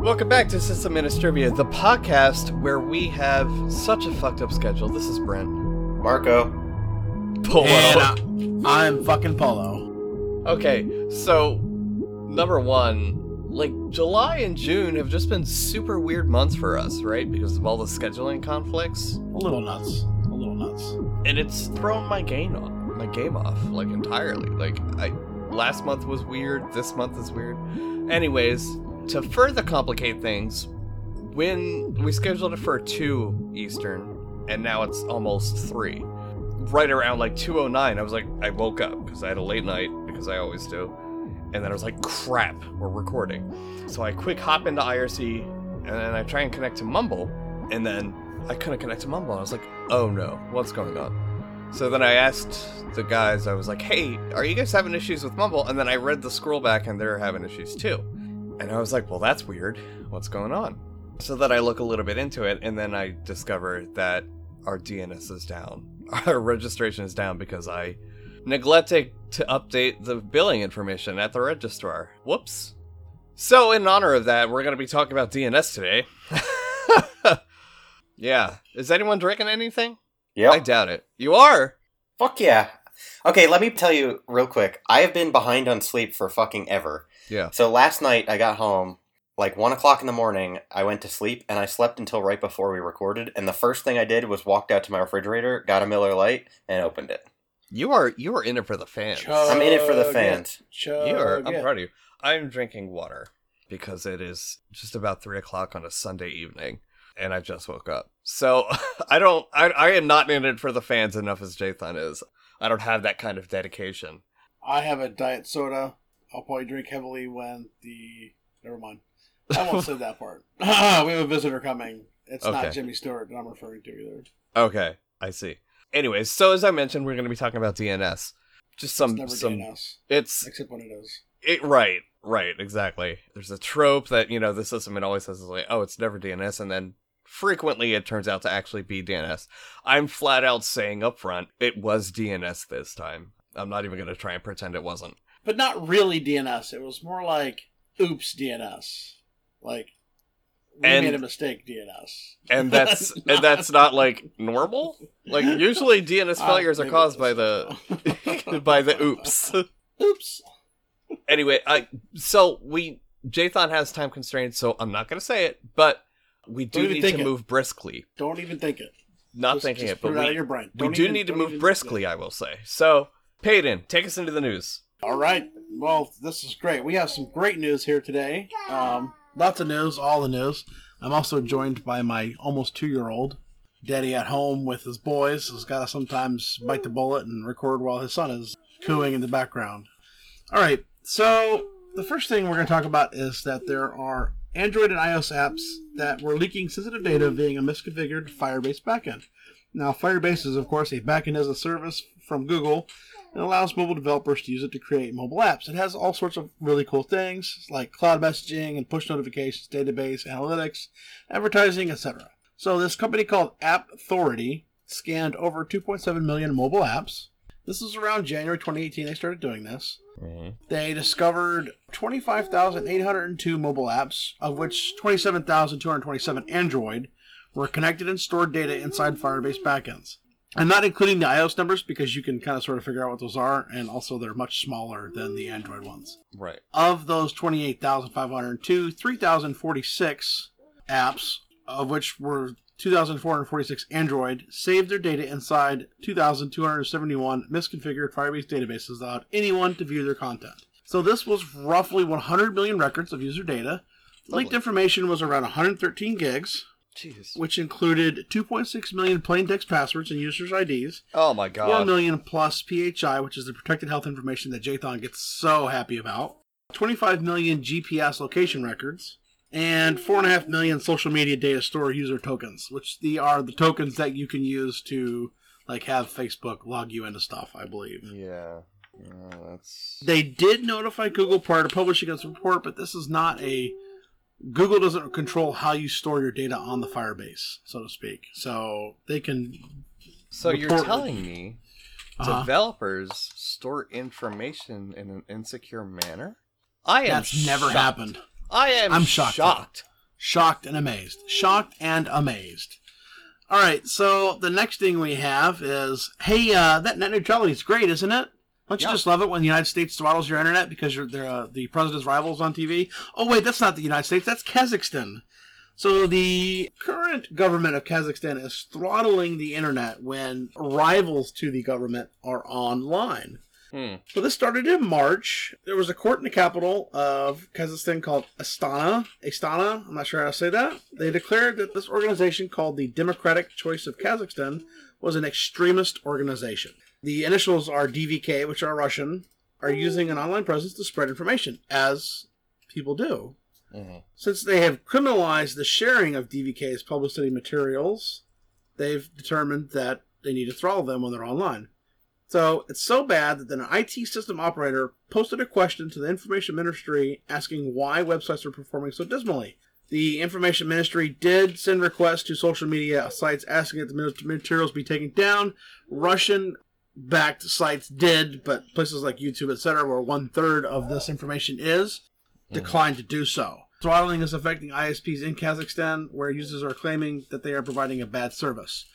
Welcome back to Sysadministrivia, the podcast where we have such a fucked up schedule. This is Brent. Marco. Polo. And I, I'm fucking Polo. Okay, so number one, like July and June have just been super weird months for us, right? Because of all the scheduling conflicts, A little nuts. A little nuts. and it's thrown my game off, my game off, like entirely. Like I, last month was weird. This month is weird. Anyways, to further complicate things, when we scheduled it for two Eastern, and now it's almost three. Right around like 209, I was like, I woke up because I had a late night because I always do. And then I was like, crap, we're recording. So I quick hop into IRC and then I try and connect to Mumble. And then I couldn't connect to Mumble. I was like, oh no, what's going on? So then I asked the guys, I was like, hey, are you guys having issues with Mumble? And then I read the scroll back and they're having issues too. And I was like, well, that's weird. What's going on? So that I look a little bit into it and then I discover that our DNS is down. Our registration is down because I neglected to update the billing information at the registrar. Whoops. So, in honor of that, we're going to be talking about DNS today. yeah. Is anyone drinking anything? Yep. I doubt it. You are? Fuck yeah. Okay, let me tell you real quick. I have been behind on sleep for fucking ever. Yeah. So last night I got home, like one o'clock in the morning. I went to sleep and I slept until right before we recorded. And the first thing I did was walked out to my refrigerator, got a Miller Lite, and opened it. You are you are in it for the fans. Chug I'm in it for the fans. Chug You are. I'm it. proud of you. I'm drinking water because it is just about three o'clock on a Sunday evening, and I just woke up. So I don't. I, I am not in it for the fans enough as Jathan is. I don't have that kind of dedication. I have a diet soda. I'll probably drink heavily when the. Never mind. I won't say that part. Ah, we have a visitor coming. It's Okay. not Jimmy Stewart that I'm referring to either. Okay, I see. Anyways, so as I mentioned, we're going to be talking about DNS. Just some it's never some. DNS, It's except when it is. It, right, right, exactly. There's a trope that, you know, the system it always says is like, oh, it's never DNS, and then frequently it turns out to actually be DNS. I'm flat out saying up front, it was DNS this time. I'm not even going to try and pretend it wasn't. But not really DNS. It was more like oops DNS. Like we And- made a mistake DNS. And that's and that's not like normal. Like usually DNS Ah, failures are caused by the by the oops. oops. anyway, I so we Jathan has time constraints, so I'm not going to say it, but we do need think to it. move briskly. Don't even think it. Not Just- thinking just it, but it we, brain. we Don't do even- need to move briskly, I will say. So, Paden, take us into the news. All right. Well, this is great. We have some great news here today. Um, lots of news, all the news. I'm also joined by my almost two year old. Daddy at home with his boys has got to sometimes bite the bullet and record while his son is cooing in the background. All right. So, the first thing we're going to talk about is that there are Android and iOS apps that were leaking sensitive data via a misconfigured Firebase backend. Now, Firebase is, of course, a backend as a service from Google and allows mobile developers to use it to create mobile apps. It has all sorts of really cool things like cloud messaging and push notifications, database, analytics, advertising, etc. So this company called Appthority scanned over 2.7 million mobile apps. This is around January 2018 they started doing this. Mm-hmm. They discovered 25,802 mobile apps, of which 27,227 Android were connected and stored data inside Firebase backends. I'm not including the iOS numbers because you can kind of sort of figure out what those are, and also they're much smaller than the Android ones. Right. Of those 28,502, 3,046 apps, of which were 2,446 Android, saved their data inside 2,271 misconfigured Firebase databases that allowed anyone to view their content. So this was roughly 100 million records of user data. Linked information was around 113 gigs, Jeez. which included 2.6 million plain text passwords and users' IDs, Oh my god. million plus PHI, which is the protected health information that Jathan gets so happy about, 25 million GPS location records, and 4.5 million social media data store user tokens, which the are the tokens that you can use to like have Facebook log you into stuff, I believe. Yeah. Yeah, that's They did notify Google prior to publishing this report, but this is not a Google doesn't control how you store your data on the Firebase, so to speak. So they can So you're telling me Uh-huh. developers store information in an insecure manner? I am that's never shocked. happened. I am I'm shocked. shocked. Shocked and amazed. Shocked and amazed. All right, so the next thing we have is, hey, uh, that net neutrality is great, isn't it? Don't you Yeah. just love it when the United States throttles your internet because you're they're, uh, the president's rivals on TV? Oh wait, that's not the United States. That's Kazakhstan. So the current government of Kazakhstan is throttling the internet when rivals to the government are online. Hmm. So this started in March. There was a court in the capital of Kazakhstan called Astana. Astana, I'm not sure how to say that. They declared that this organization called the Democratic Choice of Kazakhstan was an extremist organization. The initials are DVK, which are Russian, are using an online presence to spread information, as people do. Mhm. Since they have criminalized the sharing of DVK's publicity materials, they've determined that they need to throttle them when they're online. So it's so bad that then an IT system operator posted a question to the information ministry asking why websites are performing so dismally. The information ministry did send requests to social media sites asking that the materials be taken down. Russian backed sites did, but places like YouTube, etc., where one third of this information is, declined to do so. Throttling is affecting ISPs in Kazakhstan, where users are claiming that they are providing a bad service.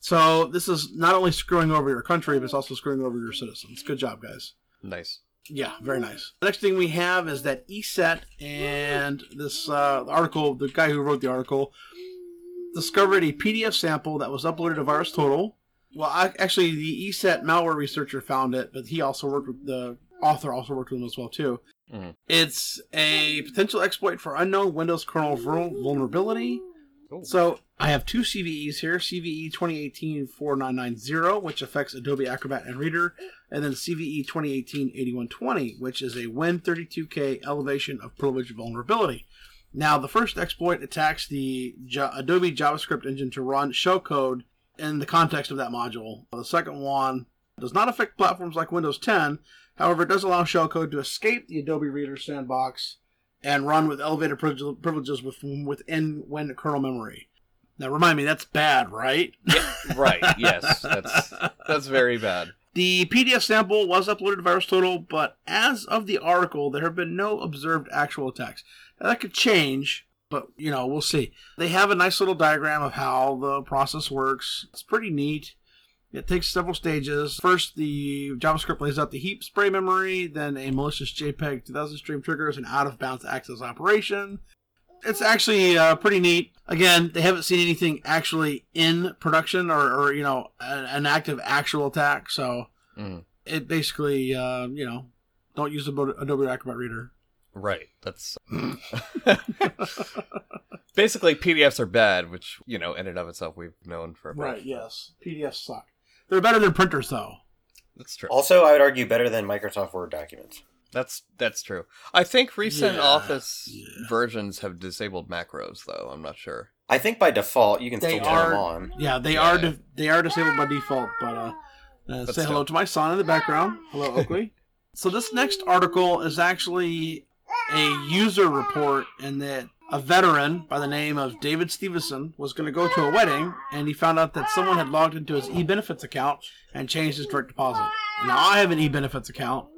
So this is not only screwing over your country, but it's also screwing over your citizens. Good job, guys. Nice. Yeah, very nice. The next thing we have is that ESET and this uh, article, the guy who wrote the article, discovered a PDF sample that was uploaded to VirusTotal. Well, I, actually, the ESET malware researcher found it, but he also worked with the author, also worked with him as well too. Mhm. It's a potential exploit for unknown Windows kernel vulnerability. Cool. So I have two CVEs here: CVE 2018-4990, which affects Adobe Acrobat and Reader, and then CVE 2018-8120, which is a Win32K elevation of privilege vulnerability. Now, the first exploit attacks the Ja- Adobe JavaScript engine to run shellcode in the context of that module. The second one does not affect platforms like Windows 10. However, it does allow shellcode to escape the Adobe Reader sandbox and run with elevated privileges within, Win kernel memory. Now, remind me, that's bad, right? Right. Yes. That's that's very bad. The PDF sample was uploaded to VirusTotal, but as of the article, there have been no observed actual attacks. Now, that could change, but you know, we'll see. They have a nice little diagram of how the process works. It's pretty neat. It takes several stages. First, the JavaScript lays out the heap spray memory, then a malicious JPEG 2000 stream triggers an out of bounds access operation. It's actually uh, pretty neat. Again, they haven't seen anything actually in production or, or you know, an, an active actual attack. So Mhm. it basically, uh, you know, don't use Ado- Adobe Acrobat Reader. Right. That's basically PDFs are bad, which you know, in and of itself, we've known for a bit. Right. Yes. PDFs suck. They're better than printers, though. That's true. Also, I would argue better than Microsoft Word documents. That's that's true. I think recent Yeah, Office yeah. versions have disabled macros, though. I'm not sure. I think by default you can They still turn them on. Yeah, they Yeah. are. Di- they are disabled by default. But uh, uh, But say still. hello to my son in the background. Hello, Oakley. so this next article is actually a user report, in that a veteran by the name of David Stevenson was going to go to a wedding, and he found out that someone had logged into his e-benefits account and changed his direct deposit. Now I have an e-benefits account,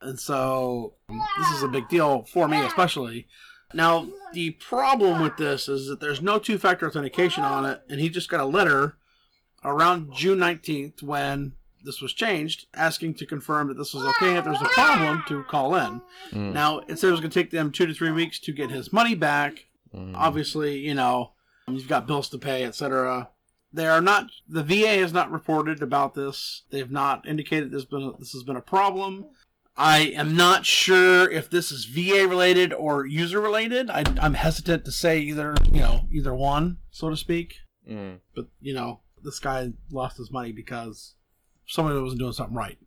and so this is a big deal for me, especially. Now the problem with this is that there's no two-factor authentication on it, and he just got a letter around June 19th when this was changed, asking to confirm that this was okay. If there's a problem, to call in. Mm. Now it said it was going to take them two to three weeks to get his money back. Mm. Obviously, you know, you've got bills to pay, etc. They are not. The VA has not reported about this. They've not indicated there's been a, this has been a problem. I am not sure if this is VA related or user related. I, I'm hesitant to say either. You know, either one, so to speak. Mm. But you know, this guy lost his money because somebody wasn't doing something right.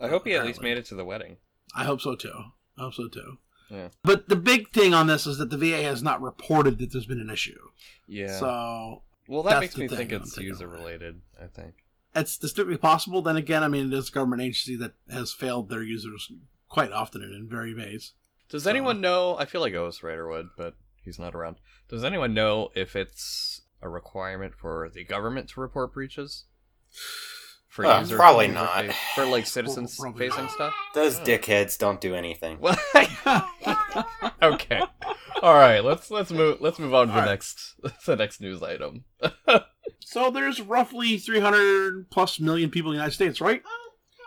I hope he at least made it to the wedding. I hope so too. I hope so too. Yeah. But the big thing on this is that the VA has not reported that there's been an issue. Yeah. So well, that makes me think it's user related. I think. it's distinctly possible. Then again, I mean, it is a government agency that has failed their users quite often and in very ways. Does So- anyone know? I feel like Ghostwriter would, but he's not around. Does anyone know if it's a requirement for the government to report breaches? For Uh, user- probably user not. face- for like citizens Probably facing not. stuff. Those dickheads don't do anything. Okay. All right, let's let's move let's move on to the All right. next the next news item. So there's roughly 300 plus million people in the United States, right?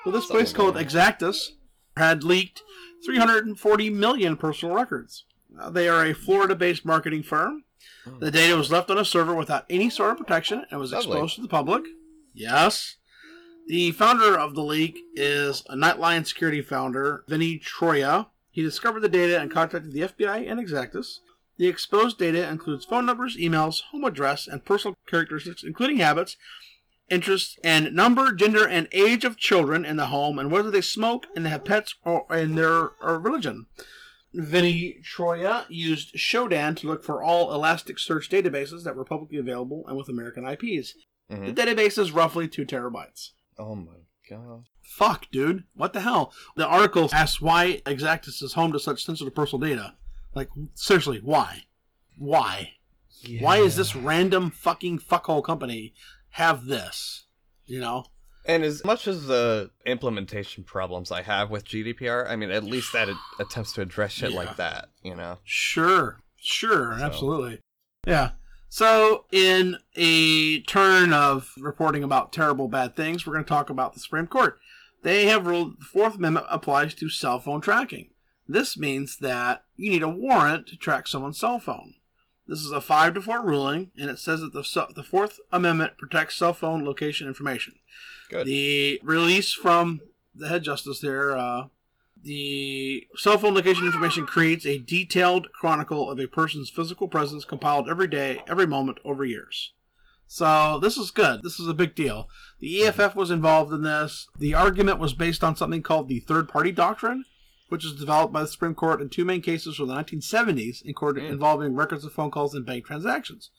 So this place called Exactis had leaked 340 million personal records. Uh, they are a Florida-based marketing firm. The data was left on a server without any sort of protection and was Lovely. exposed to the public. Yes. The founder of the leak is a NightLion security founder, Vinny Troia. He discovered the data and contacted the FBI and Exactis. The exposed data includes phone numbers, emails, home address, and personal characteristics, including habits, interests, and number, gender, and age of children in the home, and whether they smoke and they have pets or in their or religion. Vinny Troia used Shodan to look for all Elasticsearch databases that were publicly available and with American IPs. The Mhm. database is roughly two terabytes. Oh my god. Fuck, dude. What the hell? The article asks why Exactis is home to such sensitive personal data. Like, seriously, why? Why? Why is this random fucking fuckhole company have this? You know? And as much as the implementation problems I have with GDPR, I mean, at least that attempts to address shit Yeah. like that, you know? Sure, sure, So- absolutely. Yeah. So, in a turn of reporting about terrible bad things, we're going to talk about the Supreme Court. They have ruled the Fourth Amendment applies to cell phone tracking. This means that you need a warrant to track someone's cell phone. This is a 5 to 4 ruling, and it says that the, the Fourth Amendment protects cell phone location information. Good. The release from the head justice there, uh, the cell phone location information creates a detailed chronicle of a person's physical presence compiled every day, every moment, over years. So this is good. This is a big deal. The EFF was involved in this. The argument was based on something called the third party doctrine, which was developed by the Supreme Court in two main cases from the 1970s in court Mm. involving records of phone calls and bank transactions.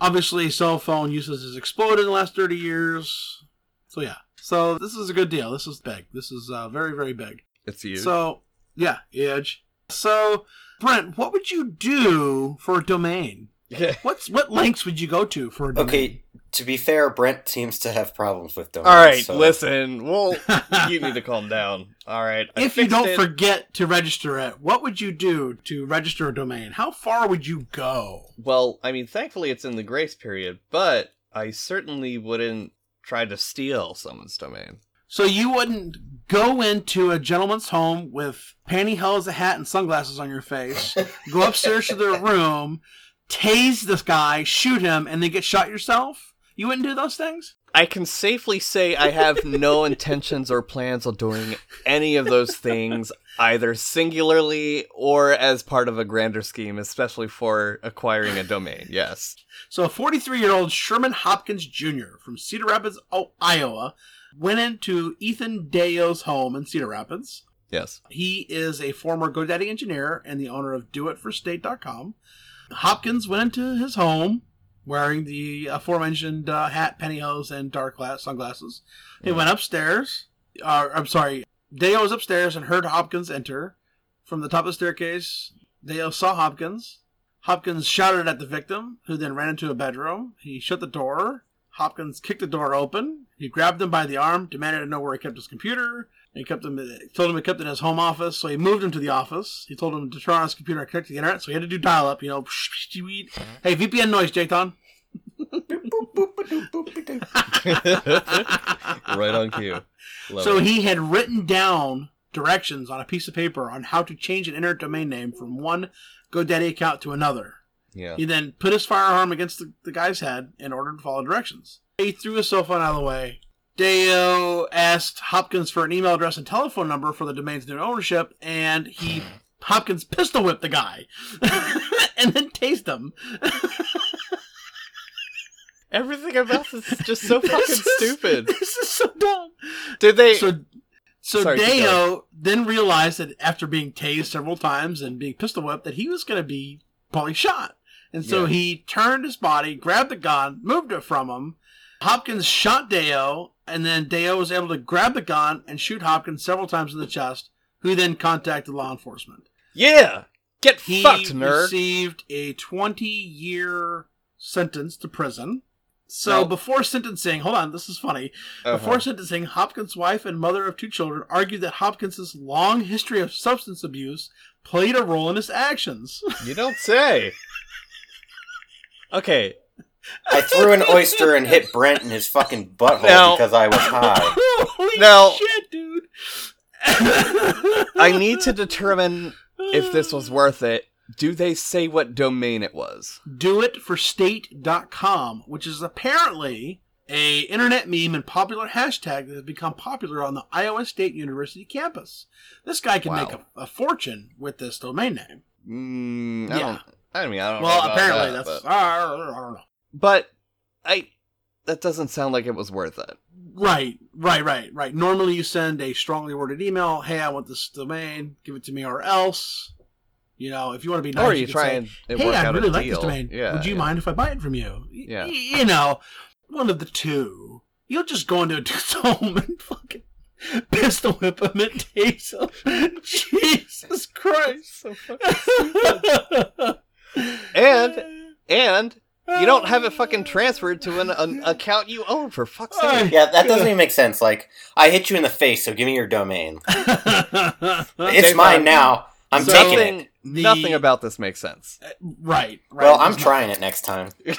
Obviously, cell phone usage has exploded in the last 30 years. So yeah. So this is a good deal. This is big. This is uh, very, very big. It's you. So, yeah, Edge. So, Brent, what would you do for a domain? What's what lengths would you go to for a domain? Okay, to be fair, Brent seems to have problems with domains. All right, so- listen. Well, you need to calm down. All right. I if you don't it. forget to register it, what would you do to register a domain? How far would you go? Well, I mean, thankfully it's in the grace period, but I certainly wouldn't try to steal someone's domain. So you wouldn't go into a gentleman's home with pantyhose, a hat, and sunglasses on your face, go upstairs to their room, tase this guy, shoot him, and then get shot yourself? You wouldn't do those things? I can safely say I have no intentions or plans of doing any of those things, either singularly or as part of a grander scheme, especially for acquiring a domain. Yes. So, 43 year old Sherman Hopkins Jr. from Cedar Rapids, oh, Iowa, went into Ethan Deo's home in Cedar Rapids. Yes. He is a former GoDaddy engineer and the owner of DoItForState.com. Hopkins went into his home wearing the aforementioned uh, hat, pantyhose, and dark glass sunglasses. He went upstairs. Uh, I'm sorry. Deo was upstairs and heard Hopkins enter. From the top of the staircase, Deo saw Hopkins. Hopkins shouted at the victim, who then ran into a bedroom. He shut the door. Hopkins kicked the door open. He grabbed him by the arm, demanded to know where he kept his computer. He kept him, told him he kept it in his home office, so he moved him to the office. He told him to turn on his computer and connect to the internet, so he had to do dial up, you know. Hey, VPN noise, Jathan. right on cue. Love So it. he had written down directions on a piece of paper on how to change an internet domain name from one GoDaddy account to another. yeah. He then put his firearm against the, the guy's head in order to follow directions. He threw his cell phone out of the way. Deo asked Hopkins for an email address and telephone number for the domain's new ownership, and he Hopkins pistol whipped the guy and then tased him. Everything about this is just so fucking This is- stupid. This is so dumb. Did they? So, so Sorry, Deo then realized that after being tased several times and being pistol whipped, that he was going to be probably shot. And so Yeah. he turned his body, grabbed the gun, moved it from him. Hopkins shot Deo, and then Deo was able to grab the gun and shoot Hopkins several times in the chest, who then contacted law enforcement. yeah. Get He fucked, nerd. He received a 20 year sentence to prison. So No. before sentencing, hold on, this is funny. Uh-huh. Before sentencing, Hopkins' wife and mother of two children argued that Hopkins' long history of substance abuse played a role in his actions. You don't say. Okay, I threw an oyster and hit Brent in his fucking butthole Now- because I was high. Holy Now- shit, dude! I need to determine if this was worth it. Do they say what domain it was? doitforstate.com, which is apparently a internet meme and popular hashtag that has become popular on the Iowa State University campus. This guy can Wow. make a, a fortune with this domain name. Mm, I Yeah. don't. I mean, I don't. know Well, about apparently that, that's But, I don't know. But I. That doesn't sound like it was worth it. Right, right, right, right. Normally, you send a strongly worded email. Hey, I want this domain. Give it to me, or else. You know, if you want to be nice, or you could try say, and it hey, work I out really a like deal. this domain. Yeah, Would you yeah. mind if I buy it from you? Yeah. y- You know, one of the two. You'll just go into a dude's home and fucking pistol whip him and tase him. Jesus Christ. So fucking- And- and you don't have it fucking transferred to an, an account you own for fuck's sake. Yeah, that doesn't even make sense. Like, I hit you in the face, so give me your domain. It's Dave, mine uh, now. I'm so- taking it. Nothing, The- nothing about this makes sense. right, right. Well, I'm There's trying it next time. Do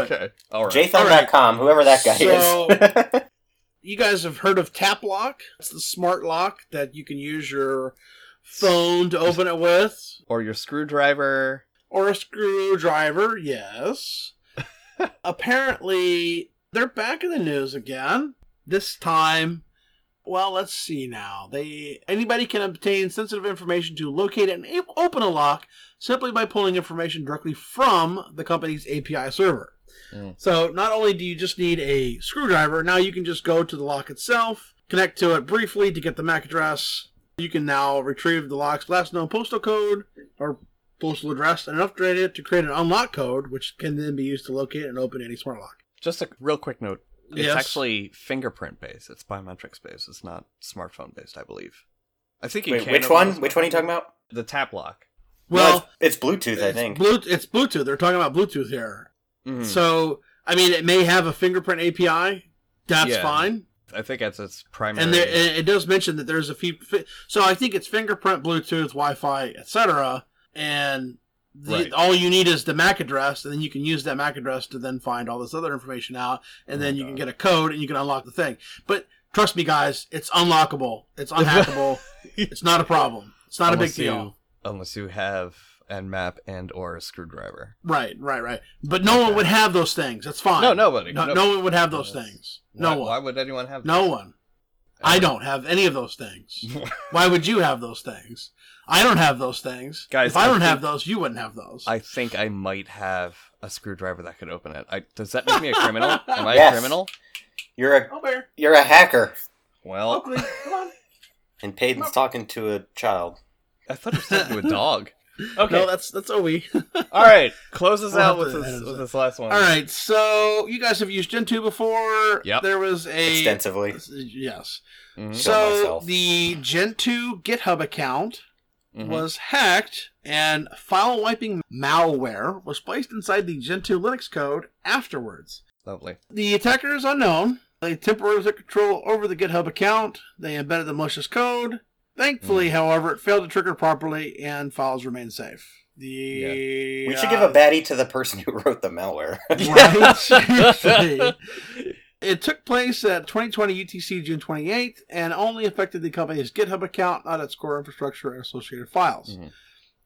it. okay. All right. Jthon.com, whoever that guy So- is. you guys have heard of Tapplock? It's the smart lock that you can use your phone to open it with, or your screwdriver. Or a screwdriver. Yes. Apparently, they're back in the news again. This time, well, let's see now. They anybody can obtain sensitive information to locate and open a lock simply by pulling information directly from the company's API server. Mm. So not only do you just need a screwdriver, now you can just go to the lock itself, connect to it briefly to get the MAC address. You can now retrieve the lock's last known postal code or postal address and enough data to create an unlock code, which can then be used to locate and open any smart lock. Just a real quick note. It's Yes. actually fingerprint based. It's biometrics based. It's not smartphone based, I believe. I think you Wait, can. which one? Which one are you talking about? The tap lock. Well, it's, it's Bluetooth, I think. Bluetooth, it's Bluetooth. They're talking about Bluetooth here. Mhm. So, I mean, it may have a fingerprint API. That's Yeah. fine. I think that's its primary. And there, and it does mention that there's a few. fi- So I think it's fingerprint, Bluetooth, Wi-Fi, etc. And the, Right. all you need is the MAC address, and then you can use that MAC address to then find all this other information out, and Oh then you can get a code and you can unlock the thing. But trust me, guys, it's unlockable. It's unhackable. it's not a problem. It's not a big Unless deal. unless you have Nmap and or a screwdriver. Right, right, right. But no one would have those things. That's fine. No, nobody. No, No- no one would have those Why- things. No why, one. Why would anyone have? No this? one. I don't have any of those things. Why would you have those things? I don't have those things. Guys, if I I don't have those, you wouldn't have those. I think I might have a screwdriver that could open it. I, does that make me a criminal? Am I Yes. a criminal? You're a bear. you're a hacker. Well, Oakley, come on. And Paden's talking to a child. I thought it was talking to a dog. Okay. No, that's that's Owie. All right. Close us We'll out with this, with this last one. All right, so you guys have used Gentoo before. Yep. There was a Extensively. Yes. Mhm. So myself. the Gentoo GitHub account Mhm. was hacked, and file wiping malware was placed inside the Gentoo Linux code afterwards. Lovely. The attacker is unknown. They temporarily took control over the GitHub account. They embedded the malicious code. Thankfully, Mm. however, it failed to trigger properly and files remain safe. The We should uh, give a baddie to the person who wrote the malware. right. It took place at 2020 UTC June 28th and only affected the company's GitHub account, not its core infrastructure and associated files. Mhm.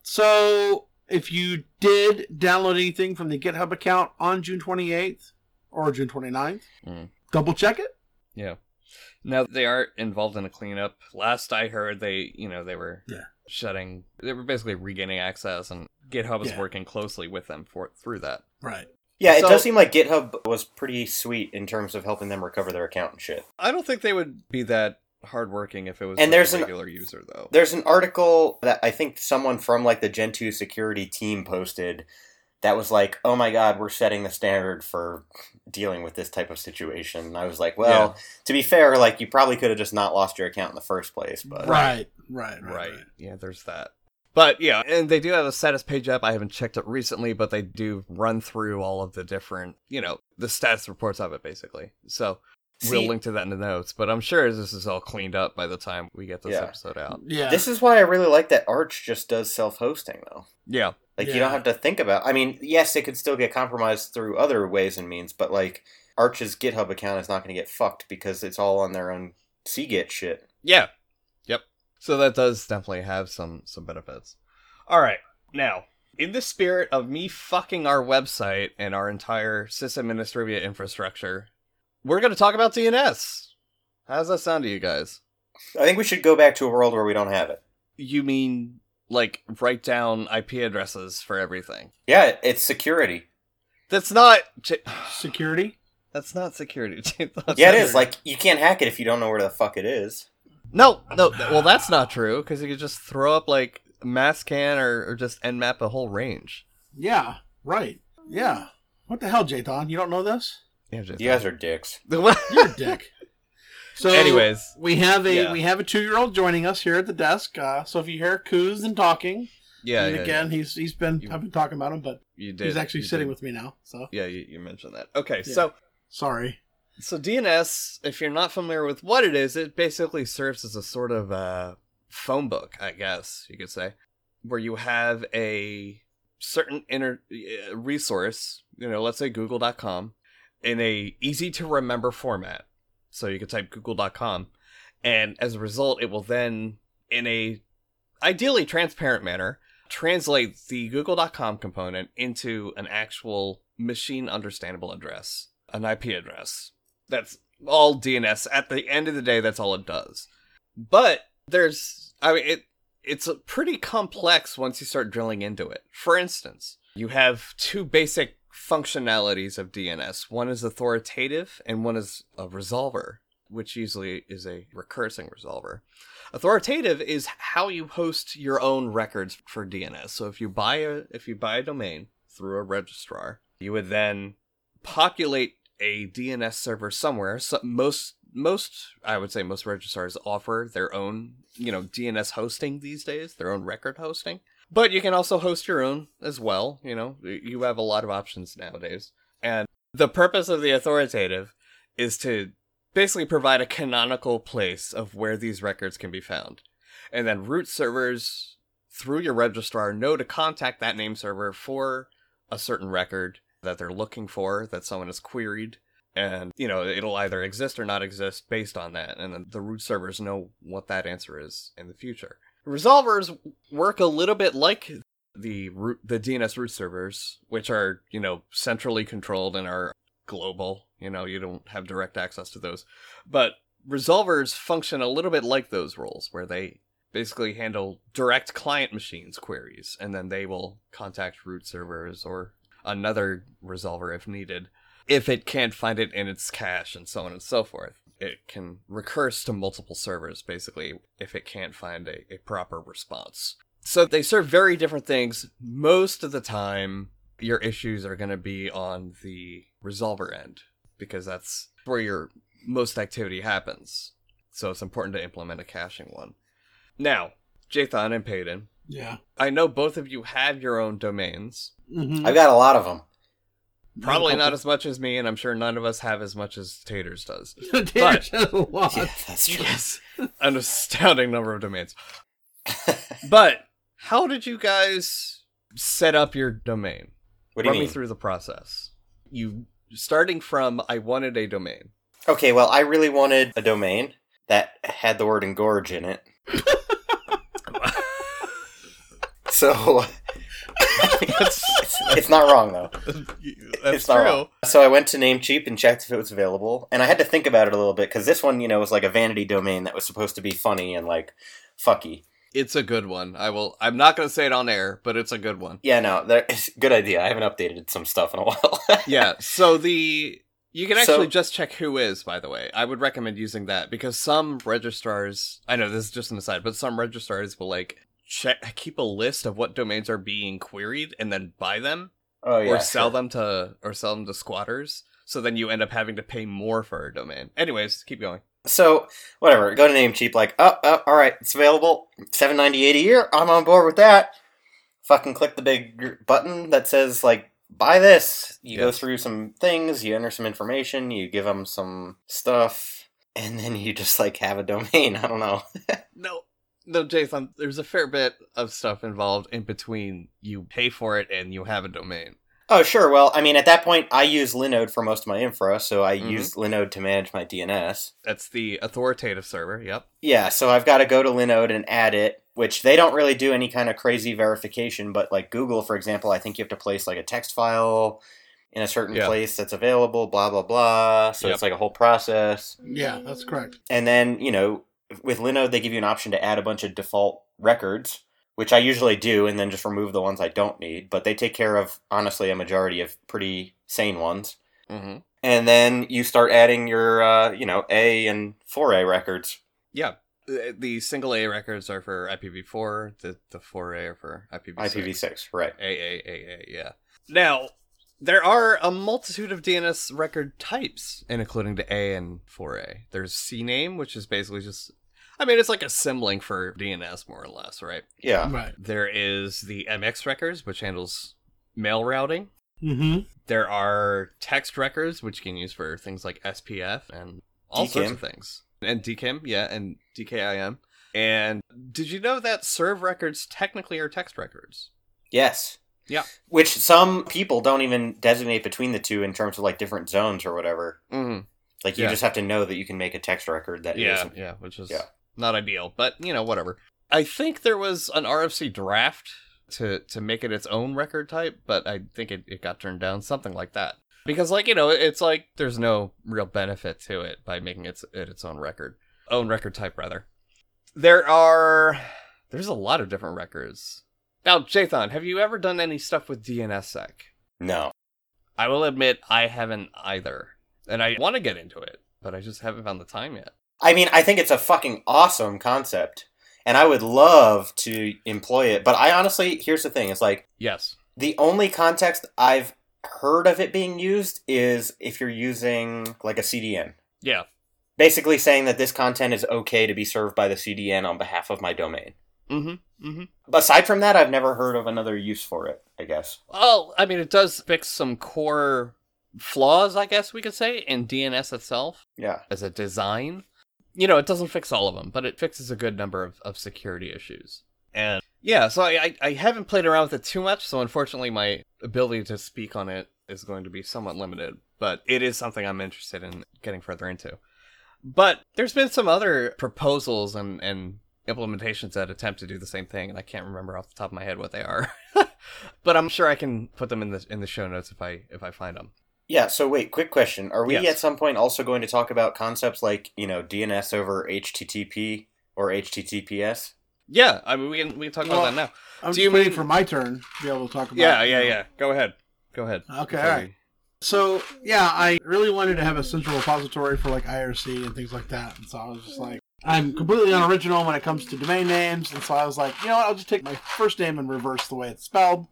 So, if you did download anything from the GitHub account on June 28th or June 29th, Mhm. double check it. Yeah. Now they are involved in a cleanup. Last I heard, they you know they were Yeah. shutting. They were basically regaining access, and GitHub is Yeah. working closely with them for through that. Right. yeah, it So- does seem like GitHub was pretty sweet in terms of helping them recover their account and shit. I don't think they would be that hardworking if it was And just there's a an- regular user though. There's an article that I think someone from like the Gentoo security team posted that was like, "Oh my god, we're setting the standard for dealing with this type of situation." And I was like, "Well, to be fair, like you probably could have just not lost your account in the first place, but Right. Right. Right. right. right. Yeah. There's that. But yeah, and they do have a status page up. I haven't checked it recently, but they do run through all of the different, you know, the status reports of it basically. So we'll link to that in the notes. But I'm sure this is all cleaned up by the time we get this Yeah. episode out. Yeah. This is why I really like that Arch just does self-hosting though. Yeah. Like you don't have to think about. I mean, yes, it could still get compromised through other ways and means, but like Arch's GitHub account is not going to get fucked because it's all on their own CGit shit. Yeah. Yep. So that does definitely have some some benefits. All right. Now, in the spirit of me fucking our website and our entire system administrative infrastructure, we're going to talk about DNS. How does that sound to you guys? I think we should go back to a world where we don't have it. You mean like write down IP addresses for everything? Yeah, it's security. That's not J- security. that's not security. That's Yeah, it is. Like you can't hack it if you don't know where the fuck it is. No, no. Well, that's not true because you could just throw up like masscan or, or just nmap a whole range. Yeah. Right. Yeah. What the hell, Jathan? You don't know this? Yeah, just- You guys are dicks. You're a dick. So, Anyways, we have a yeah. we have a two year old joining us here at the desk. Uh, so if you hear Coos and talking, yeah, and yeah, again, he's he's been You- I've been talking about him, but You did. he's actually sitting did. with me now. So Yeah, you, you mentioned that. Okay, Yeah. so sorry. so DNS, if you're not familiar with what it is, it basically serves as a sort of uh, phone book, I guess you could say, where you have a certain inter- uh, resource, you know, let's say Google.com, in a easy to remember format. So you could type Google.com, and as a result, it will then, in a ideally transparent manner, translate the Google.com component into an actual machine understandable address, an IP address. That's all DNS. At the end of the day, that's all it does. But there's, I mean, it it's pretty complex once you start drilling into it. For instance, you have two basic functionalities of DNS. One is authoritative, and one is a resolver, which usually is a recursing resolver. Authoritative is how you host your own records for DNS. So if you buy a if you buy a domain through a registrar, you would then populate a DNS server somewhere. So most most I would say most registrars offer their own, you know, DNS hosting these days, their own record hosting. But you can also host your own as well, you know. You have a lot of options nowadays. And the purpose of the authoritative is to basically provide a canonical place of where these records can be found. And then root servers through your registrar know to contact that name server for a certain record that they're looking for that someone has queried and you know it'll either exist or not exist based on that and then the root servers know what that answer is in the future resolvers work a little bit like the root the dns root servers which are you know centrally controlled and are global you know you don't have direct access to those. But resolvers function a little bit like those roles where they basically handle direct client machines queries and then they will contact root servers or another resolver if needed if it can't find it in its cache and so on and so forth it can recurse to multiple servers basically if it can't find a, a proper response so they serve very different things most of the time your issues are going to be on the resolver end because that's where your most activity happens so it's important to implement a caching one now jathan and paden Yeah. i know both of you have your own domains Mm-hmm. I've got a lot of them. Probably not as much as me, and I'm sure none of us have as much as Taters does. There's a lot. Yeah, that's true. Yes, an astounding number of domains. But how did you guys set up your domain? What do you Run mean? me through the process. You starting from I wanted a domain. Okay, well, I really wanted a domain that had the word engorge in it. so it's, it's not wrong though. That's it's true. So I went to Namecheap and checked if it was available, and I had to think about it a little bit because this one, you know, was like a vanity domain that was supposed to be funny and like fucky. It's a good one. I will. I'm not going to say it on air, but it's a good one. Yeah, no, there, it's good idea. I haven't updated some stuff in a while. yeah. So the you can So- actually just check WHOIS. By the way, I would recommend using that because some registrars. I know this is just an aside, but some registrars will like check keep a list of what domains are being queried and then buy them oh yeah, or sell sure. them to or sell them to squatters. So then you end up having to pay more for a domain. Anyways, keep going. So whatever, go to Namecheap. Like, oh, oh, all right, it's available, seven ninety eight a year. I'm on board with that. Fucking click the big button that says like buy this. You go through some things, you enter some information, you give them some stuff, and then you just like have a domain. I don't know. No, no, Jathan. There's a fair bit of stuff involved in between. You pay for it and you have a domain. Oh, sure. Well, I mean, at that point, I use Linode for most of my infra, so I Mhm. use Linode to manage my DNS. That's the authoritative server. Yep. Yeah, so I've got to go to Linode and add it, which they don't really do any kind of crazy verification, but like Google, for example, I think you have to place like a text file in a certain Yeah. place that's available, blah, blah, blah. So Yep. it's like a whole process. Yeah, that's correct. And then, you know, with Linode, they give you an option to add a bunch of default records, which I usually do, and then just remove the ones I don't need. But they take care of, honestly, a majority of pretty sane ones. Mm-hmm. And then you start adding your, uh, you know, A and 4A records. Yeah. The single A records are for IPv4. The the four A are for IPv6. IPv6, right. A A A A. Yeah. Now there are a multitude of DNS record types, and including the A and 4A. There's CNAME, which is basically just, I mean, it's like a symboling for DNS, more or less, right? Yeah. Right. There is the MX records, which handles mail routing. Mm-hmm. There are text records, which you can use for things like SPF and all sorts of things. And DKIM, yeah, and DKIM. And did you know that SRV records technically are text records? Yes. Yeah. Which some people don't even designate between the two in terms of like different zones or whatever. Mm-hmm. Like you Yeah. just have to know that you can make a text record that Yeah, isn't- yeah, which is Yeah. Not ideal, but you know, whatever. I think there was an RFC draft to to make it its own record type, but I think it, it got turned down, something like that. Because like, you know, it's like there's no real benefit to it by making it, it its own record. Own record type rather. There are there's a lot of different records. Now, Jathan, have you ever done any stuff with DNSSEC? No. I will admit I haven't either. And I want to get into it, but I just haven't found the time yet. I mean, I think it's a fucking awesome concept. And I would love to employ it. But I honestly, here's the thing it's like Yes. the only context I've heard of it being used is if you're using like a CDN. Yeah. Basically saying that this content is okay to be served by the CDN on behalf of my domain. Mm-hmm. Mm-hmm. Aside from that, I've never heard of another use for it, I guess. Well, I mean, it does fix some core flaws, I guess we could say, in DNS itself Yeah. as a design. You know, it doesn't fix all of them, but it fixes a good number of, of security issues. And yeah, so I, I, haven't played around with it too much, so unfortunately, my ability to speak on it is going to be somewhat limited. But it is something I'm interested in getting further into. But there's been some other proposals and, and implementations that attempt to do the same thing, and I can't remember off the top of my head what they are. but I'm sure I can put them in the in the show notes if I if I find them. Yeah, so wait, quick question. Are we Yes. at some point also going to talk about concepts like, you know, DNS over HTTP or HTTPS? Yeah, I mean we can we can talk about that now. I'm Do just you waiting mean- for my turn to be able to talk about. Yeah, you yeah, know. yeah. Go ahead. Go ahead. Okay, Before all right. So yeah, I really wanted to have a central repository for like IRC and things like that, and so I was just like, I'm completely unoriginal when it comes to domain names, and so I was like, you know what, I'll just take my first name and reverse the way it's spelled,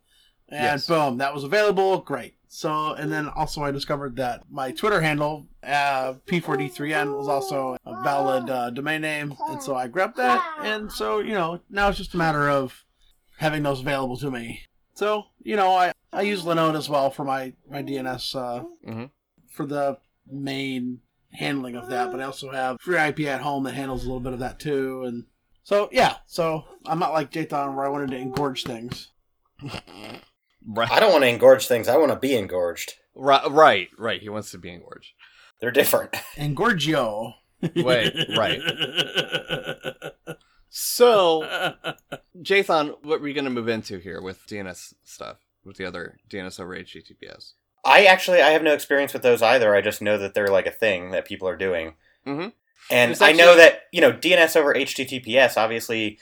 and Yes. boom, that was available. Great. So and then also I discovered that my Twitter handle uh, P4D3N was also a valid uh, domain name, and so I grabbed that, and so you know now it's just a matter of having those available to me. So you know I I use Linode as well for my my DNS uh, Mhm. for the main handling of that, but I also have Free IP at home that handles a little bit of that too, and so yeah. So I'm not like Jathan where I wanted to engorge things. Right, I don't want to engorge things. I want to be engorged. right, right, right. He wants to be engorged. They're different. Engorgio. Wait, right. So, Jathan, what were you going to move into here with DNS stuff, with the other DNS over HTTPS? I actually I have no experience with those either. I just know that they're like a thing that people are doing. Mhm. And There's I know that, you know, DNS over HTTPS obviously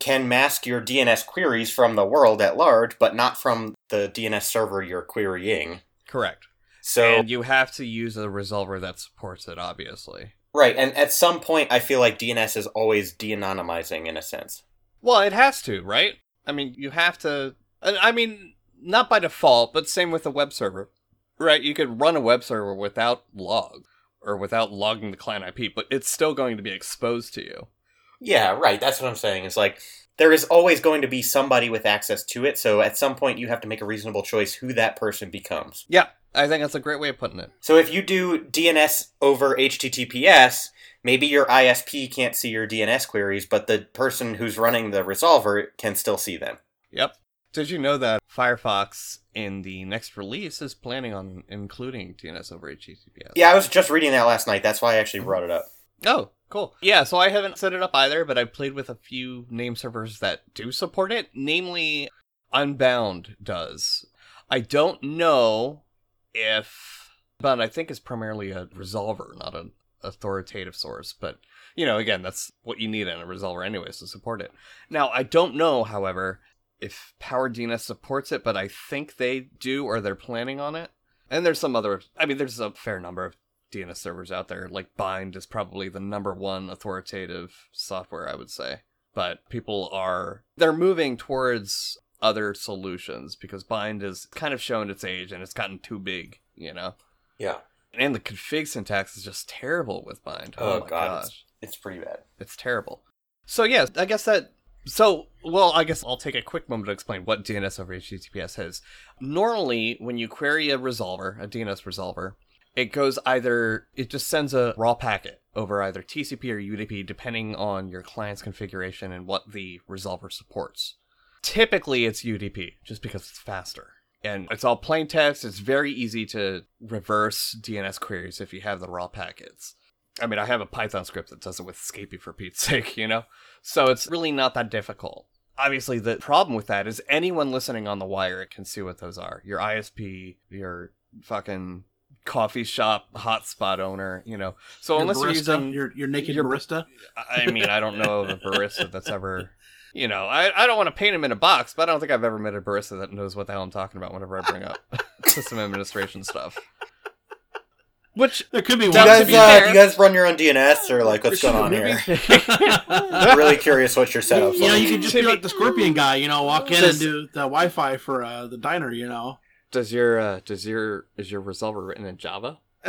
can mask your DNS queries from the world at large, but not from the DNS server you're querying. Correct. So and you have to use a resolver that supports it, obviously. right, and at some point I feel like DNS is always de-anonymizing in a sense. Well, it has to, right? I mean, you have to. I mean, not by default, but same with a web server, right? You could run a web server without log, or without logging the client IP, but it's still going to be exposed to you. Yeah, right. That's what I'm saying. It's like there is always going to be somebody with access to it. So at some point, you have to make a reasonable choice who that person becomes. Yeah, I think that's a great way of putting it. So if you do DNS over HTTPS, maybe your ISP can't see your DNS queries, but the person who's running the resolver can still see them. Yep. Did you know that Firefox in the next release is planning on including DNS over HTTPS? Yeah, I was just reading that last night. That's why I actually brought it up. Oh, cool. Yeah, so I haven't set it up either, but I've played with a few name servers that do support it. Namely, Unbound does. I don't know if, but I think it's primarily a resolver, not an authoritative source. But you know, again, that's what you need in a resolver, anyways, to support it. Now, I don't know, however, if PowerDNS supports it, but I think they do, or they're planning on it. And there's some other, I mean, there's a fair number of DNS servers out there. Like Bind is probably the number one authoritative software, I would say. But people are they're moving towards other solutions because Bind has kind of shown its age and it's gotten too big, you know. Yeah. And the config syntax is just terrible with Bind. Oh, Oh, my God, gosh, It's pretty bad. it's terrible. So yeah, I guess that. So well, I guess I'll take a quick moment to explain what DNS over HTTPS is. Normally, when you query a resolver, a DNS resolver, it goes either it just sends a raw packet over either TCP or UDP depending on your client's configuration and what the resolver supports. Typically it's UDP just because it's faster. And it's all plain text. It's very easy to reverse DNS queries if you have the raw packets. I mean, I have a Python script that does it with Scapy for Pete's sake, you know? So it's really not that difficult. Obviously, the problem with that is anyone listening on the wire can see what those are. Your ISP, your fucking coffee shop hotspot owner, you know. So Your unless you're barista, using your your naked your- barista. I mean, I don't know of a barista that's ever, you know, I, I don't want to paint him in a box, but I don't think I've ever met a barista that knows what the hell I'm talking about whenever I bring up system administration stuff. Which, There could be one. you guys, be uh, you guys run your own DNS or like what's going on here? I'm really curious what your setup's you know, like. you could just be be- like the scorpion guy. You know, walk in Just- and do the Wi-Fi for uh, the diner. You know. Does your, uh, does your, is your resolver written in Java?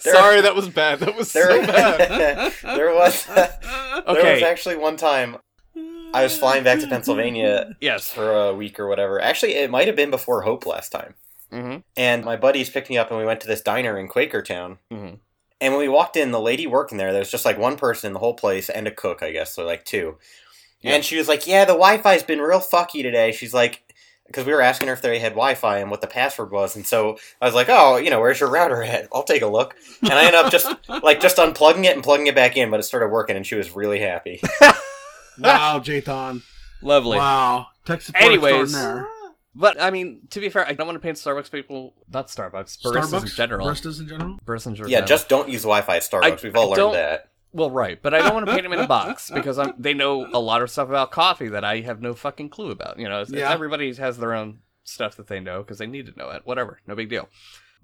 Sorry, that was bad. That was There, so bad. there was there was actually one time I was flying back to Pennsylvania Yes. for a week or whatever. Actually, it might have been before Hope last time. Mm-hmm. And my buddies picked me up and we went to this diner in Quakertown. Mhm. And when we walked in, the lady working there, there was just like one person in the whole place and a cook, I guess, so like two. Yeah. And she was like, "Yeah, the Wi-Fi's been real fucky today." She's like, because we were asking her if they had Wi-Fi and what the password was, and so I was like, "Oh, you know, where's your router at? I'll take a look." And I ended up just like just unplugging it and plugging it back in, but it started working, and she was really happy. Wow, Jathan. Lovely. Wow. Tech support Anyways. extraordinaire. But I mean, to be fair, I don't want to paint Starbucks people, not Starbucks, baristas Starbucks in general. Baristas in general. Baristas in general. yeah, just don't use Wi-Fi at Starbucks. I- We've all I don't- learned that. Well, right, but I don't want to paint them in a box because I'm, they know a lot of stuff about coffee that I have no fucking clue about. You know, it's, it's- everybody has their own stuff that they know because they need to know it. Whatever, no big deal.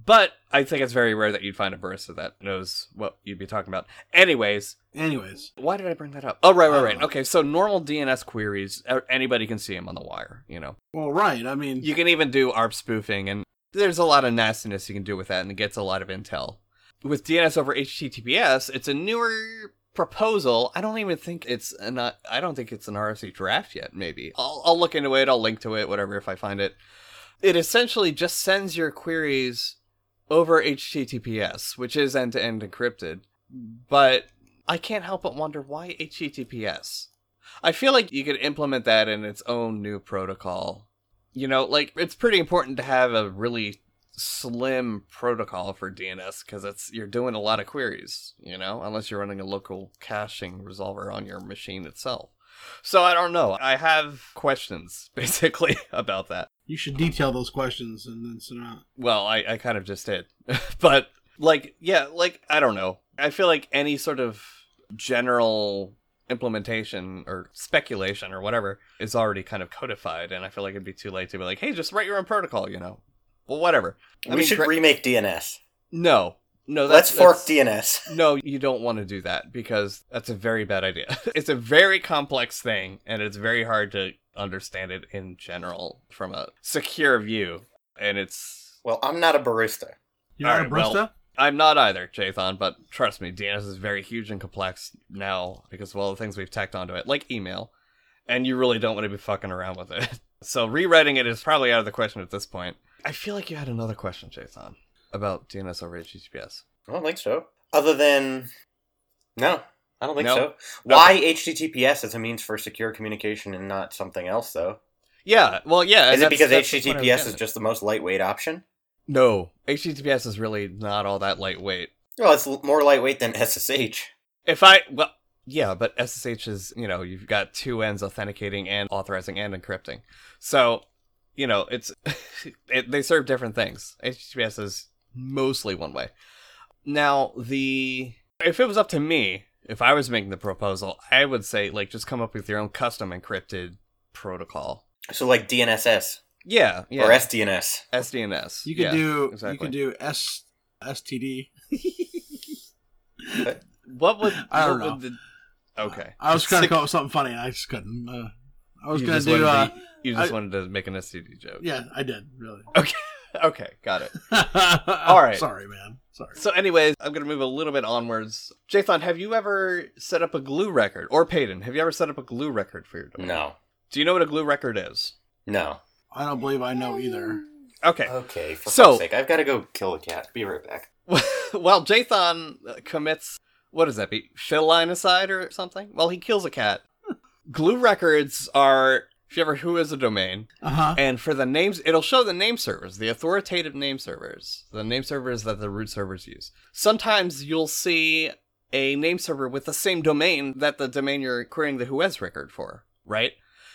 But I think it's very rare that you'd find a barista that knows what you'd be talking about. Anyways, Anyways, why did I bring that up? Oh, right, right, right. Okay, so normal DNS queries, uh, anybody can see them on the wire. You know, well, right. I mean, you can even do ARP spoofing, and there's a lot of nastiness you can do with that, and it gets a lot of intel. With DNS over HTTPS, it's a newer proposal. I don't even think it's an uh, I don't think it's an RFC draft yet. Maybe I'll, I'll look into it. I'll link to it, whatever, if I find it. It essentially just sends your queries over HTTPS, which is end to end encrypted. But I can't help but wonder why HTTPS. I feel like you could implement that in its own new protocol. You know, like it's pretty important to have a really slim protocol for DNS because it's you're doing a lot of queries, you know, unless you're running a local caching resolver on your machine itself. So I don't know. I have questions basically about that. you should detail those questions and then send out. Well, I, I kind of just did. but, like, yeah, like, I don't know. I feel like any sort of general implementation or speculation or whatever is already kind of codified. And I feel like it'd be too late to be like, hey, just write your own protocol, you know? Well, whatever. I we mean, should gra- remake DNS. no. No, Let's that's, fork that's- DNS. No, you don't want to do that because that's a very bad idea. it's a very complex thing, and it's very hard to understand it in general from a secure view. And it's Well, I'm not a barista. You're not Alright, a barista. well, I'm not either, Jathan, but trust me, DNS is very huge and complex now because of all the things we've tacked onto it, like email, and you really don't want to be fucking around with it. So rewriting it is probably out of the question at this point. I feel like you had another question, Jathan, about DNS over HTTPS. I don't think so. Other than no, I don't think No? so. Why HTTPS as a means for secure communication and not something else though? Yeah, well, yeah. Is it because that's the point I was HTTPS is just the most lightweight option? no? HTTPS is really not all that lightweight. Well, it's more lightweight than SSH. If I well, yeah, but SSH is you know you've got two ends authenticating and authorizing and encrypting, so you know it's it, they serve different things. HTTPS is mostly one way. Now the if it was up to me, if I was making the proposal, I would say like just come up with your own custom encrypted protocol. So like DNSS Yeah, yeah. or SDNS. SDNS. You could yeah, do you exactly. could do S STD. What would I don't what know. would the- okay. I was trying to come up with something funny and I just couldn't. Uh, I was You gonna do. wanted Uh, to You just I- wanted to make an STD joke. yeah, I did really. Okay, okay. got it. All right. Sorry, man. Sorry. So, anyways, I'm gonna move a little bit onwards. Jathan, have you ever set up a glue record, or Paden? Have you ever set up a glue record for your domain? No, Do you know what a glue record is? no. I don't believe I know either. Okay. Okay, for So- fuck's sake, I've got to go kill a cat. Be right back. well, Jathan uh, commits what does that be? Philinocide or something? Well, he kills a cat. Glue records are if you ever WHOIS a domain, Uh huh. and for the names, it'll show the name servers, the authoritative name servers, the name servers that the root servers use. Sometimes you'll see a name server with the same domain that the domain you're querying the whois record for, right?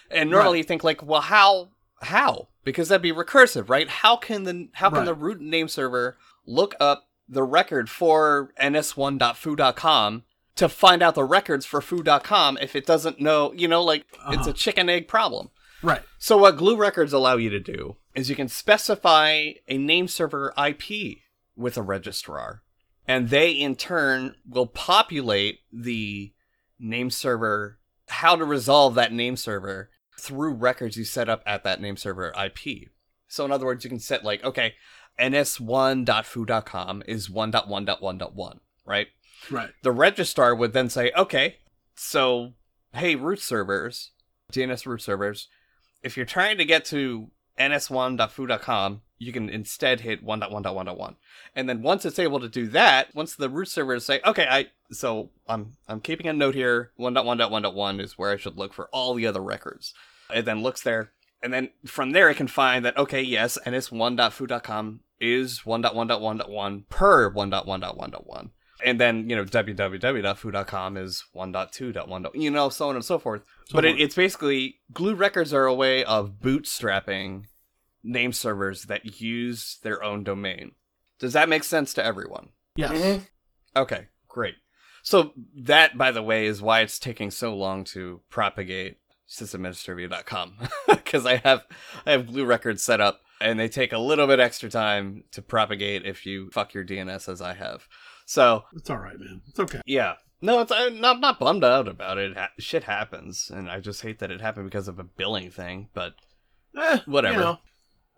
And normally Right. you think like, well, how, how? Because that'd be recursive, right? How can the how can Right. the root name server look up the record for ns1.foo.com to find out the records for foo.com if it doesn't know, you know, like it's Uh-huh. a chicken egg problem. Right. So what glue records allow you to do is you can specify a name server IP with a registrar, and they in turn will populate the name server how to resolve that name server through records you set up at that name server IP. So in other words, you can set like, okay, ns1.foo.com is 1.1.1.1, right? Right. the registrar would then say, okay, so hey, root servers, DNS root servers, if you're trying to get to ns1.foo.com, you can instead hit 1.1.1.1. And then once it's able to do that, once the root servers say, okay, I so I'm I'm keeping a note here, 1.1.1.1 is where I should look for all the other records. It then looks there, and then from there it can find that okay, yes, ns1.foo.com is 1.1.1.1 per 1.1.1.1 and then you know www.foo.com is 1.2.1 you know so on and so forth. So but it, it's basically glue records are a way of bootstrapping name servers that use their own domain. Does that make sense to everyone? Yes. Mhm. okay great. So that by the way is why it's taking so long to propagate sysadministrivia.com because i have i have glue records set up and they take a little bit extra time to propagate if you fuck your dns as i have so It's all right, man. It's okay. yeah. No, it's I'm not not bummed out about it. Ha- shit happens, and I just hate that it happened because of a billing thing. But Eh, Whatever. You know,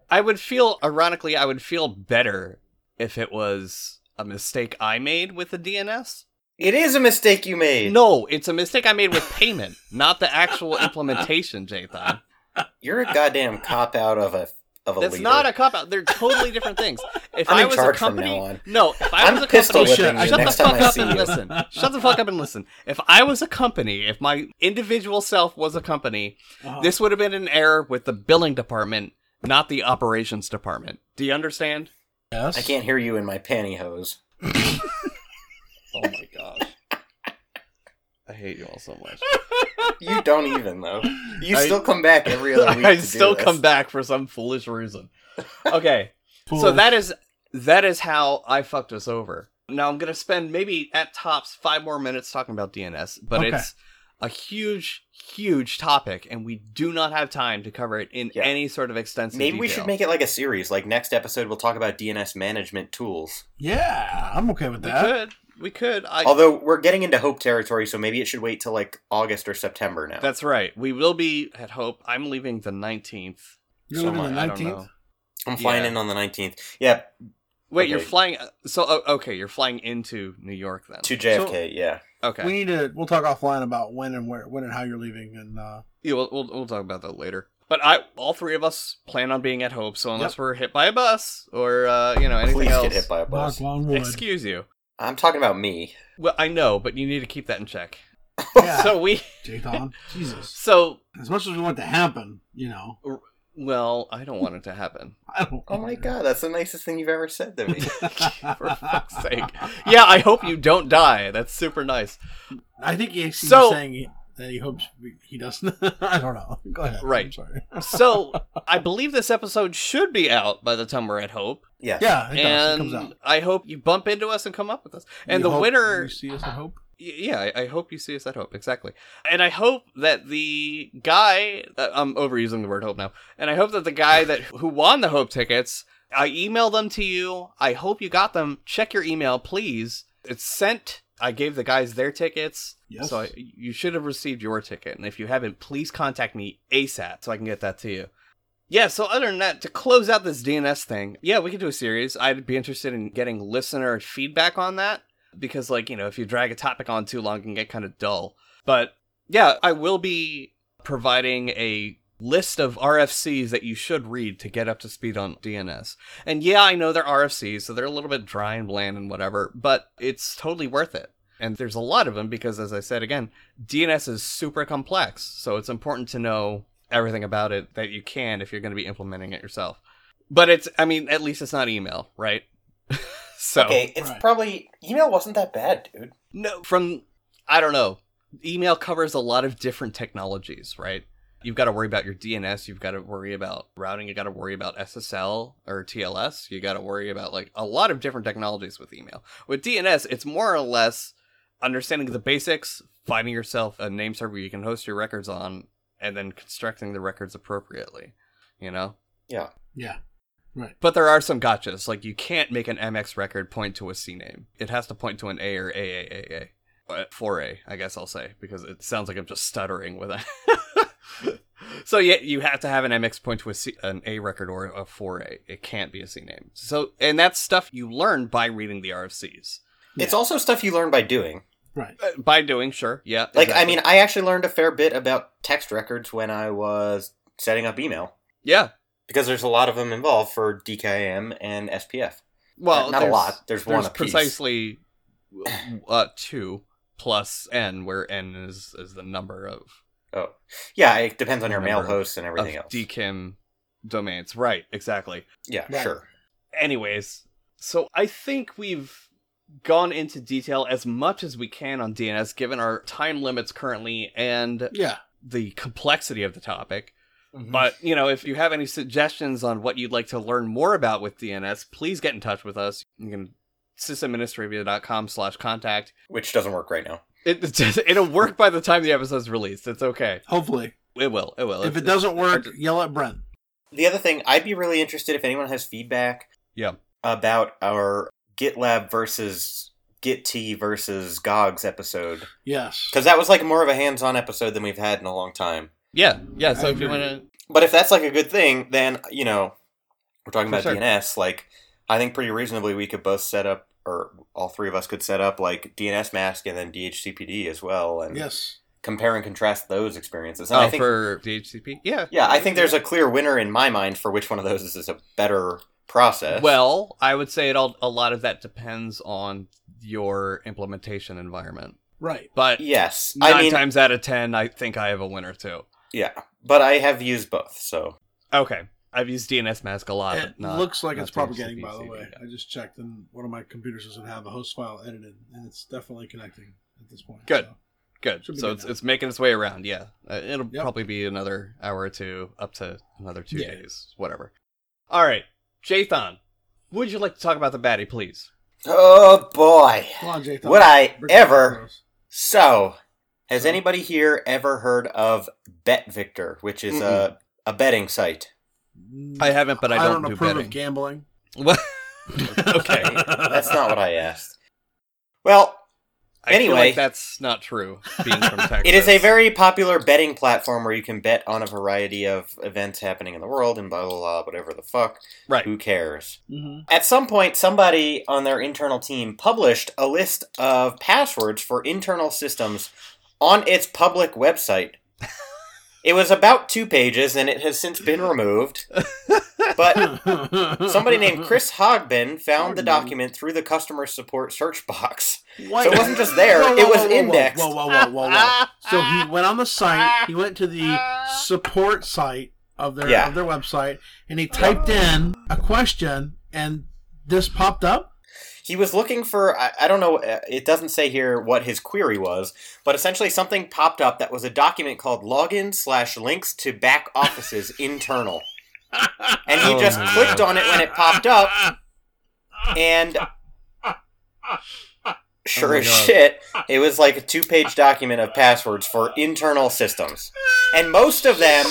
I would feel, ironically, I would feel better if it was a mistake I made with the DNS. It is a mistake you made. No, it's a mistake I made with payment, not the actual implementation, Jathan. You're a goddamn cop out of a of a That's leader. not a cop out. They're totally different things. If I'm I was a charge from company, now on. no, if I I'm was a pistol company, whipping you shut the fuck up and you. listen. Shut the fuck up and listen. If I was a company, if my individual self was a company, uh, this would have been an error with the billing department, not the operations department. Do you understand? yes. I can't hear you in my pantyhose. Oh my gosh. I hate you all so much. You don't even though. You I- still come back every other week. I to do still this. come back for some foolish reason. Okay. So that is that is how I fucked us over. Now I'm gonna spend maybe at tops five more minutes talking about DNS, but Okay. it's a huge, huge topic, and we do not have time to cover it in Yeah. any sort of extensive. Maybe we should make it like a series. Like next episode, we'll talk about DNS management tools. Yeah, I'm okay with We that. Could. We could. I, Although we're getting into Hope territory, so maybe it should wait till like August or September now. that's right. We will be at Hope. I'm leaving the 19th. You're So leaving I- the I don't 19th. know. I'm flying yeah. in on the 19th. Yeah, Wait, you're flying. So oh, okay, you're flying into New York then. To JFK, yeah. okay, We need to. We'll talk offline about when and where, when and how you're leaving, and uh, yeah, we'll, we'll we'll talk about that later. But I, all three of us plan on being at Hope. So unless Yep. we're hit by a bus or uh, you know anything Please else, get hit by a bus. excuse you. I'm talking about me. Well, I know, but you need to keep that in check. Yeah, So we, Jathan. Jesus. so As much as we want it to happen, you know, well, I don't want it to happen. I don't. Oh my god, that's the nicest thing you've ever said to me. For fuck's sake. Yeah, I hope you don't die. That's super nice. I think he's he's So- saying he, that he hopes he doesn't. I don't know. Go ahead. Right. I'm sorry. So I believe this episode should be out by the time we're at Hope. yeah. Yeah, it, does. it comes and out. I hope you bump into us and come up with us. And You the hope winner, You see us at Hope. yeah, I, I hope you see us at Hope exactly. And I hope that the guy, I'm overusing the word Hope now, and I hope that the guy that who won the Hope tickets, I emailed them to you. I hope you got them. Check your email, please. It's sent. I gave the guys their tickets. Yes. So I, you should have received your ticket. And if you haven't, please contact me ASAP so I can get that to you. Yeah, so other than that, to close out this DNS thing, yeah, we could do a series. I'd be interested in getting listener feedback on that because, like, you know, if you drag a topic on too long, it can get kind of dull. But yeah, I will be providing a list of RFCs that you should read to get up to speed on DNS. And yeah, I know they're RFCs, so they're a little bit dry and bland and whatever, but it's totally worth it. And there's a lot of them because, as I said again, DNS is super complex, so it's important to know everything about it that you can if you're going to be implementing it yourself. But it's, I mean, at least it's not email, right? so, Okay, it's Right. probably email wasn't that bad, dude. no, from, I don't know, email covers a lot of different technologies, right? You've got to worry about your DNS, you've got to worry about routing, you got to worry about SSL or TLS, you got to worry about like a lot of different technologies with email. With DNS, it's more or less understanding the basics, finding yourself a name server you can host your records on, and then constructing the records appropriately, you know? Yeah. Yeah. Right. But there are some gotchas. Like you can't make an MX record point to a CNAME. It has to point to an A or AAAA. But 4A, I guess I'll say, because it sounds like I'm just stuttering with it. so yeah, you have to have an MX point to a C, an A record or a 4A. It can't be a CNAME. So and that's stuff you learn by reading the RFCs. It's also stuff you learn by doing. Right. Uh, by doing, sure, yeah. Like, I mean, I actually learned a fair bit about text records when I was setting up email yeah. because there's a lot of them involved for DKIM and SPF. Well, not a lot. There's, one There's a precisely uh, two plus n, where n is is the number of Oh, yeah. It depends on your mail Number of- hosts and everything of else. DKIM domains. Right, exactly. yeah, Right. sure. Anyways, so I think we've gone into detail as much as we can on DNS given our time limits currently and Yeah. the complexity of the topic. Mm-hmm. But, you know, if you have any suggestions on what you'd like to learn more about with DNS, please get in touch with us. You can sysadministrivia.com slash contact. Which doesn't work right now. It, it'll work by the time the episode's released. It's okay. Hopefully, It will. It will. if It's- it doesn't work, to- yell at Brent. The other thing, I'd be really interested if anyone has feedback Yeah. about our GitLab versus Gitea versus GOGS episode. Yes. Because that was like more of a hands on episode than we've had in a long time. Yeah. Yeah. So I if you want to. But if that's like a good thing, then, you know, we're talking For about sure. DNS. Like, I think pretty reasonably we could both set up, or all three of us could set up like dnsmasq and then DHCPD as well, and Yes. compare and contrast those experiences. And Oh, I think, for DHCP? Yeah. yeah, I think there's a clear winner in my mind for which one of those is, is a better process. Well, I would say it all, a lot of that depends on your implementation environment. Right. But yes, nine I mean, times out of ten, I think I have a winner too. yeah, but I have used both, so Okay. I've used dnsmasq a lot. It but not, looks like not it's propagating, by the way. yeah. I just checked, and one of my computers doesn't have a host file edited, and it's definitely connecting at this point. Good. so. Good. Should So good it's, now. it's making its way around. Yeah. Uh, it'll Yep. probably be another hour or two, up to another two Yeah. days, whatever. All right. Jathan, would you like to talk about the baddie, please? oh boy, Come on, Jay. would I Bring ever? So, has So- anybody here ever heard of BetVictor, which is a a betting site? I haven't, but I don't, do approve betting. of gambling. What? Okay. That's not what I asked. Well, I feel Anyway. like that's not true. Being from Texas, It is a very popular betting platform where you can bet on a variety of events happening in the world and blah blah blah, whatever the fuck. right. Who cares? hmm At some point, somebody on their internal team published a list of passwords for internal systems on its public website. It was about two pages and it has since been removed. But somebody named Chris Hogben found the document through the customer support search box. What? So it wasn't just there, Whoa, whoa, it was whoa, indexed. Whoa, whoa, whoa, whoa, whoa. So he went on the site. He went to the support site of their Yeah. of their website, and he typed in a question, and this popped up. He was looking for, I, I don't know, uh, it doesn't say here what his query was, but essentially something popped up that was a document called login slash links to back offices internal. And he Oh just my clicked on it when it popped up, and sure Oh as God. shit, it was like a two page document of passwords for internal systems. And most of them,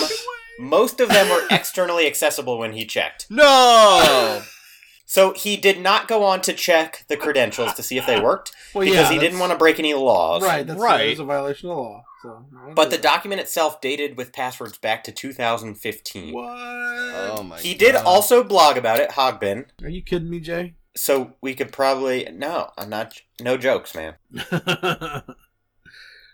most of them were externally accessible when he checked. No. So he did not go on to check the credentials to see if they worked Well, because he didn't want to break any laws. Right, that's Right. right. It's a violation of the law. So, But the document itself dated with passwords back to 2015. what? oh my. He did God. also blog about it, Hogben. Are you kidding me, Jay? So we could probably no, I'm not. No jokes, man.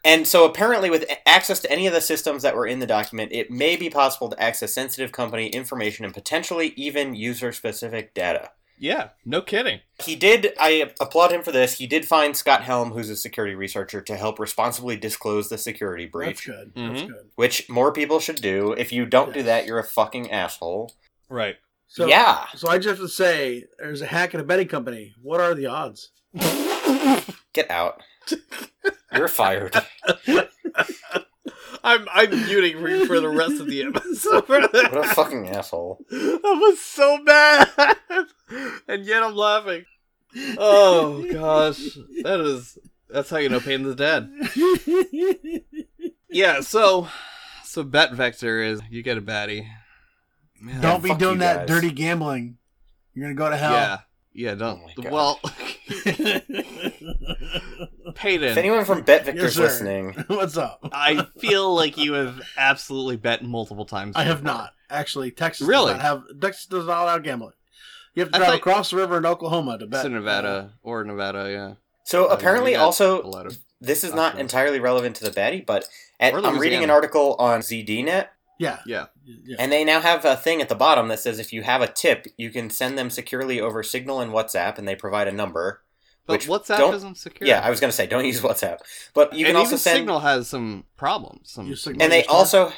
And so apparently, with access to any of the systems that were in the document, it may be possible to access sensitive company information and potentially even user-specific data. Yeah. No kidding. He did. I applaud him for this. He did find Scott Helme, who's a security researcher, to help responsibly disclose the security breach. That's good. That's Mhm. good. which more people should do. If you don't do that, you're a fucking asshole. Right. So, yeah. So I just have to say, there's a hack at a betting company. What are the odds? Get out. You're fired. I'm I'm muting for, for the rest of the episode. What a fucking asshole. that was so bad, and yet I'm laughing. Oh gosh, that is that's how you know pain is dead. Yeah, so so BetVictor is you get a baddie. Man, Don't be doing that guys. dirty gambling. You're gonna go to hell. Yeah, yeah. Don't. Oh well, Paden, If anyone from Bet Victor's Yes, listening, What's up? I feel like you have absolutely bet multiple times. I have not actually. Texas Really? does not have Texas does not allow gambling. You have to I drive thought- across the river in Oklahoma to bet. It's in Nevada or Nevada, yeah. so Uh, apparently we got a also lot of- this is not entirely relevant to the baddie, but at, Or I'm reading an Louisiana. article on ZDNet, Yeah. Yeah. Yeah. and they now have a thing at the bottom that says if you have a tip, you can send them securely over Signal and WhatsApp, and they provide a number. But Which WhatsApp don't- isn't secure. Yeah, I was gonna say don't use WhatsApp, but you can and also even send. Signal has some problems, some Use Signal. and they Store? also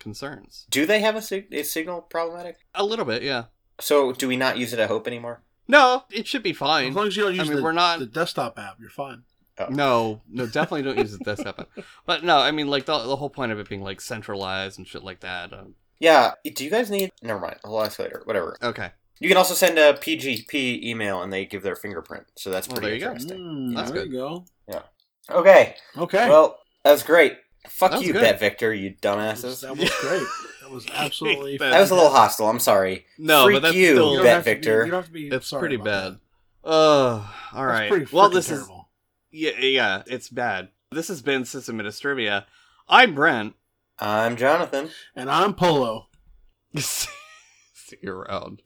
concerns. do they have a, sig- is Signal problematic? A little bit, yeah. So do we not use it at Hope anymore? No, it should be fine. As long as you don't use I mean, the, we're not- the desktop app, you're fine. No, no, definitely don't use the desktop app. But no, I mean, like the, the whole point of it being like centralized and shit like that. Um, Yeah. Do you guys need? Never mind. I'll ask later. Whatever. okay, You can also send a PGP email, and they give their fingerprint. So that's Well, pretty there you go. interesting. Mm, That's there good. you go. Yeah. Okay. Okay. Well, that was great. Fuck you, good. Bet Victor, you that dumbasses. was, that was great. That was absolutely. That That was a little hostile. I'm sorry. no, Freak but that's you, You still don't Bet have to be- Victor. you don't have to be. it's sorry pretty bad. that. Oh, all That's well, freaking this is yeah, yeah, it's bad. This has been Sysadministrivia. I'm Brent. I'm Jathan. And I'm Polo. See you around.